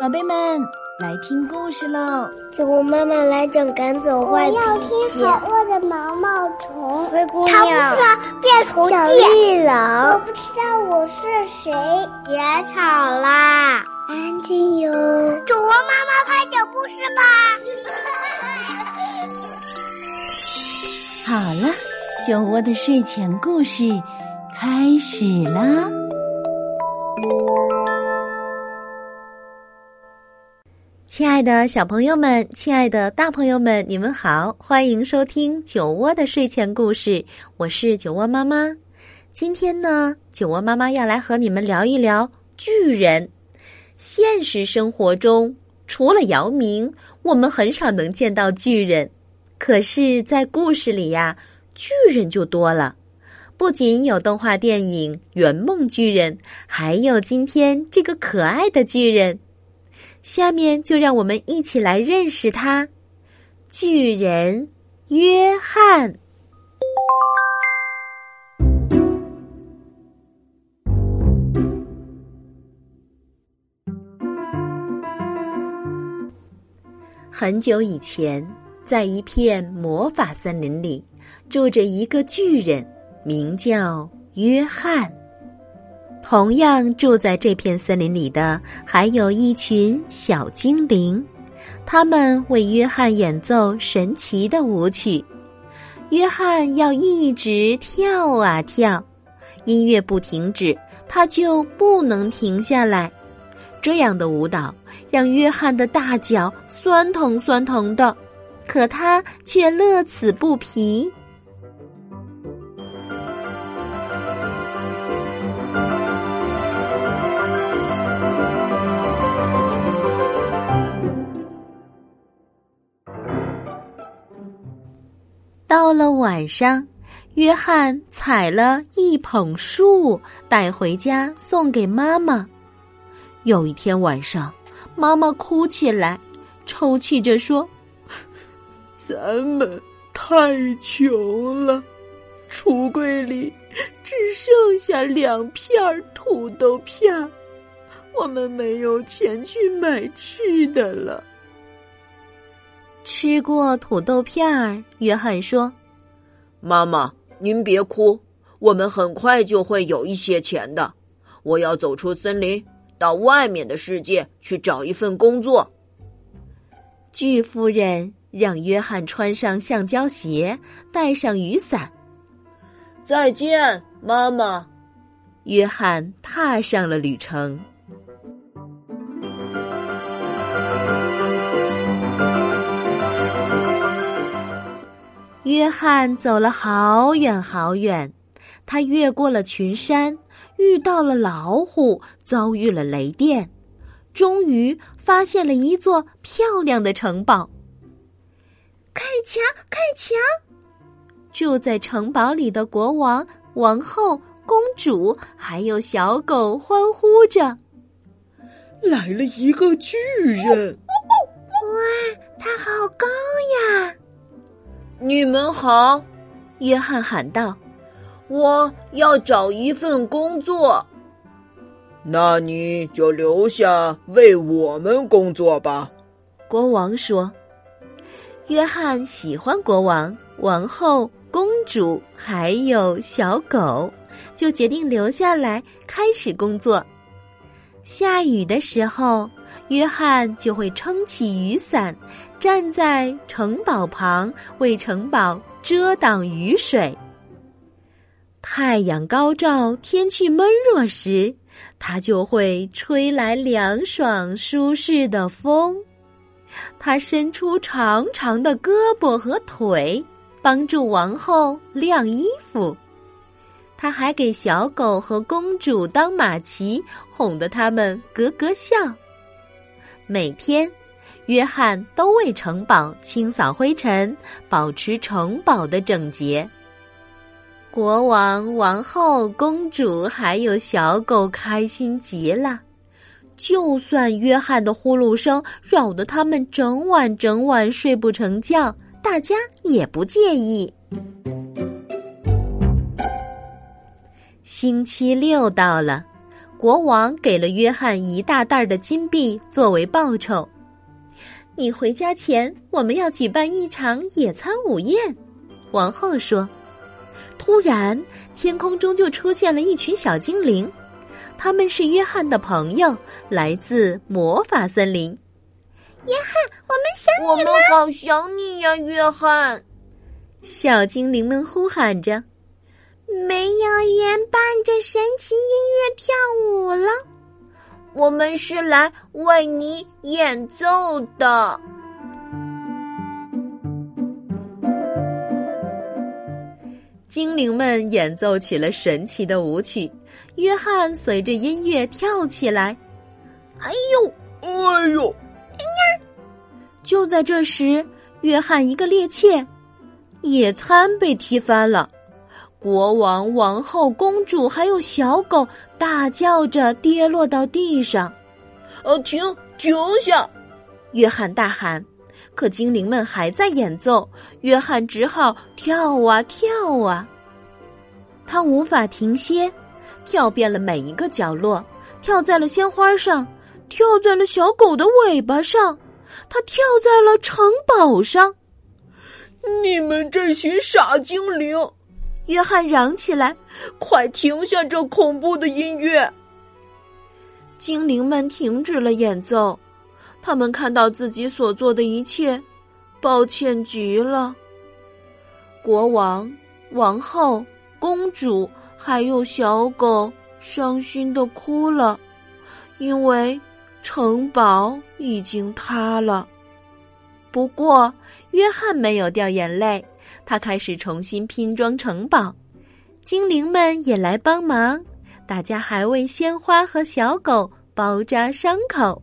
宝贝们，来听故事喽！酒窝妈妈来讲赶走坏脾气。我要听好饿的毛毛虫。灰姑他娘。不知道变虫小记。绿我。不知道我是谁。别吵啦，安静哟。酒窝妈妈快讲故事吧。好了，酒窝的睡前故事开始啦！亲爱的小朋友们，亲爱的大朋友们，你们好，欢迎收听酒窝的睡前故事，我是酒窝妈妈。今天呢，酒窝妈妈要来和你们聊一聊巨人。现实生活中，除了姚明，我们很少能见到巨人。可是，在故事里呀，巨人就多了。不仅有动画电影《圆梦巨人》，还有今天这个可爱的巨人。下面就让我们一起来认识他——巨人约翰。很久以前，在一片魔法森林里，住着一个巨人，名叫约翰。同样住在这片森林里的，还有一群小精灵，他们为约翰演奏神奇的舞曲。约翰要一直跳啊跳，音乐不停止，他就不能停下来。这样的舞蹈让约翰的大脚酸疼酸疼的，可他却乐此不疲。到了晚上，约翰采了一捧树带回家送给妈妈。有一天晚上，妈妈哭起来，抽泣着说：“咱们太穷了，橱柜里只剩下两片土豆片儿，我们没有钱去买吃的了。”吃过土豆片儿，约翰说：“妈妈，您别哭，我们很快就会有一些钱的。我要走出森林，到外面的世界去找一份工作。”巨夫人让约翰穿上橡胶鞋，带上雨伞。再见，妈妈。约翰踏上了旅程。约翰走了好远好远，他越过了群山，遇到了老虎，遭遇了雷电，终于发现了一座漂亮的城堡。看墙，看墙！住在城堡里的国王、王后、公主还有小狗欢呼着：“来了一个巨人！哇，他好高呀！”你们好，约翰喊道：“我要找一份工作。”那你就留下为我们工作吧。”国王说。约翰喜欢国王、王后、公主还有小狗，就决定留下来开始工作。下雨的时候，约翰就会撑起雨伞，站在城堡旁为城堡遮挡雨水。太阳高照、天气闷热时，他就会吹来凉爽、舒适的风。他伸出长长的胳膊和腿，帮助王后晾衣服。他还给小狗和公主当马骑，哄得他们咯咯笑。每天，约翰都为城堡清扫灰尘，保持城堡的整洁。国王、王后、公主还有小狗开心极了。就算约翰的呼噜声扰得他们整晚整晚睡不成觉，大家也不介意。星期六到了，国王给了约翰一大袋的金币作为报酬。你回家前，我们要举办一场野餐午宴。王后说。突然，天空中就出现了一群小精灵，他们是约翰的朋友，来自魔法森林。约翰，我们想你了我们好想你呀，约翰！小精灵们呼喊着。没有人伴着神奇音乐跳舞了。我们是来为你演奏的。精灵们演奏起了神奇的舞曲，约翰随着音乐跳起来。哎呦，哎呦，哎呀！就在这时，约翰一个趔趄，野餐被踢翻了。国王、王后、公主还有小狗大叫着跌落到地上。呃，停，停下！约翰大喊。可精灵们还在演奏，约翰只好跳啊跳啊。他无法停歇，跳遍了每一个角落，跳在了鲜花上，跳在了小狗的尾巴上，他跳在了城堡上。你们这群傻精灵！约翰嚷起来：“快停下这恐怖的音乐！”精灵们停止了演奏。他们看到自己所做的一切，抱歉极了。国王、王后、公主还有小狗伤心的哭了，因为城堡已经塌了。不过，约翰没有掉眼泪，他开始重新拼装城堡。精灵们也来帮忙，大家还为鲜花和小狗包扎伤口。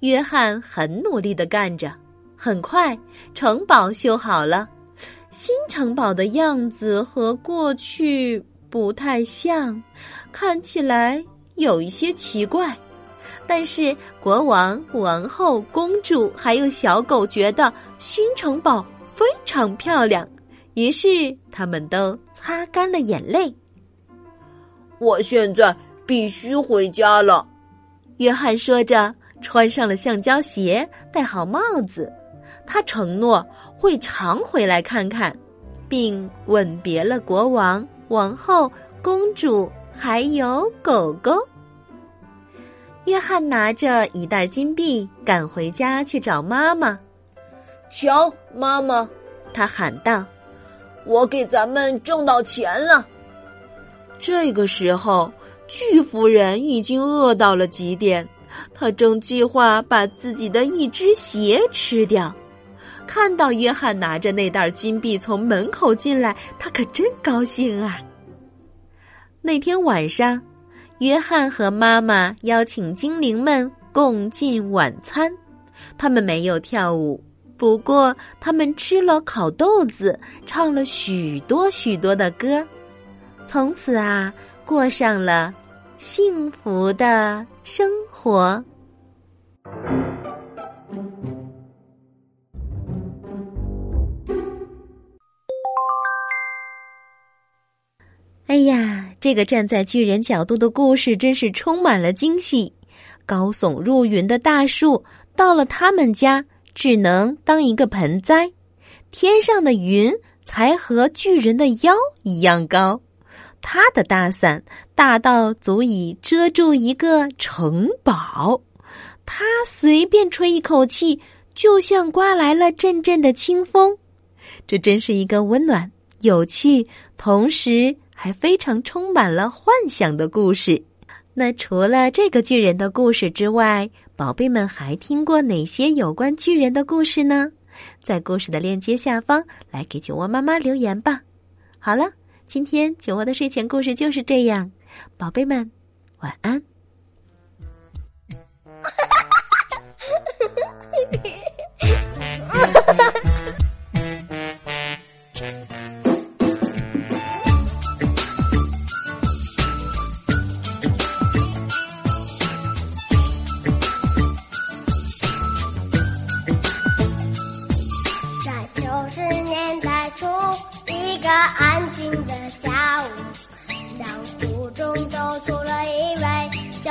约翰很努力的干着，很快城堡修好了。新城堡的样子和过去不太像，看起来有一些奇怪。但是国王、王后、公主还有小狗觉得新城堡非常漂亮，于是他们都擦干了眼泪。我现在必须回家了，约翰说着。穿上了橡胶鞋，戴好帽子，他承诺会常回来看看，并吻别了国王、王后、公主，还有狗狗。约翰拿着一袋金币赶回家去找妈妈。瞧，妈妈，他喊道：“我给咱们挣到钱了。”这个时候，巨夫人已经饿到了极点。他正计划把自己的一只鞋吃掉，看到约翰拿着那袋金币从门口进来，他可真高兴啊！那天晚上，约翰和妈妈邀请精灵们共进晚餐，他们没有跳舞，不过他们吃了烤豆子，唱了许多许多的歌，从此啊，过上了。幸福的生活。哎呀，这个站在巨人角度的故事真是充满了惊喜。高耸入云的大树到了他们家，只能当一个盆栽；天上的云才和巨人的腰一样高。他的大伞大到足以遮住一个城堡，他随便吹一口气，就像刮来了阵阵的清风。这真是一个温暖、有趣，同时还非常充满了幻想的故事。那除了这个巨人的故事之外，宝贝们还听过哪些有关巨人的故事呢？在故事的链接下方来给酒窝妈妈留言吧。好了。今天酒窝的睡前故事就是这样，宝贝们，晚安。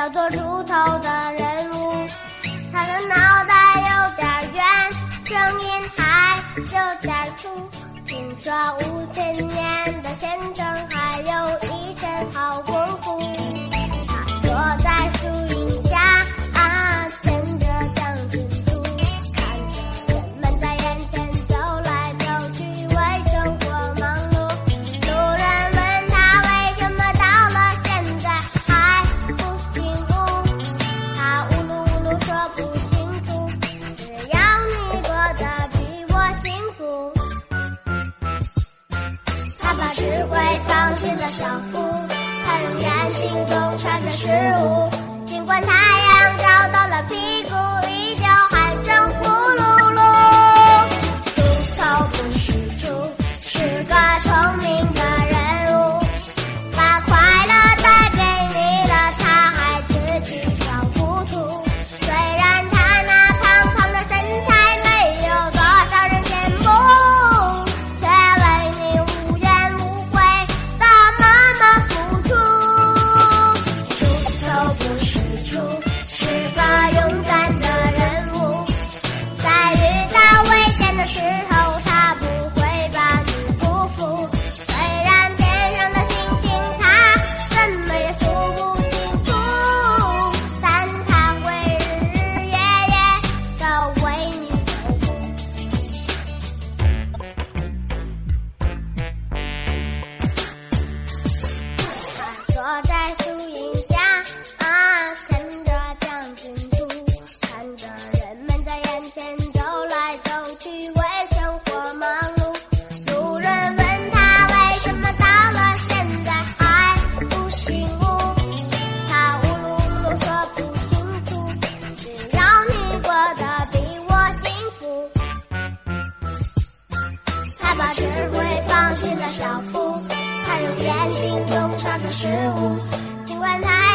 要做出头的人物他的脑袋有点圆声音还有点粗。听说五千年的先生还有一身好功夫用眼睛用上的食物尽管它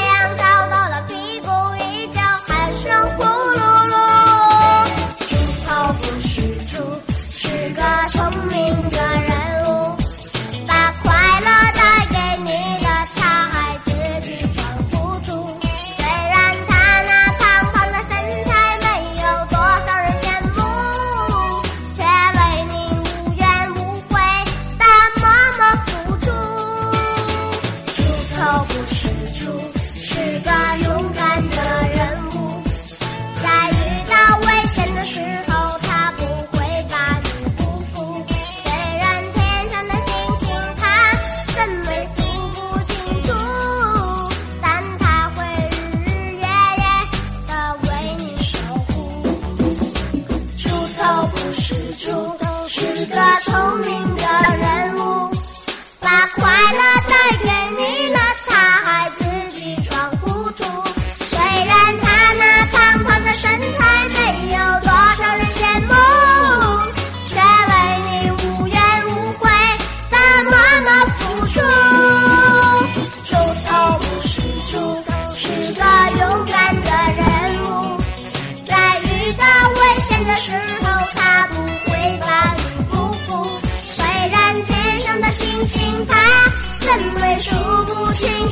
told me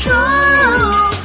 中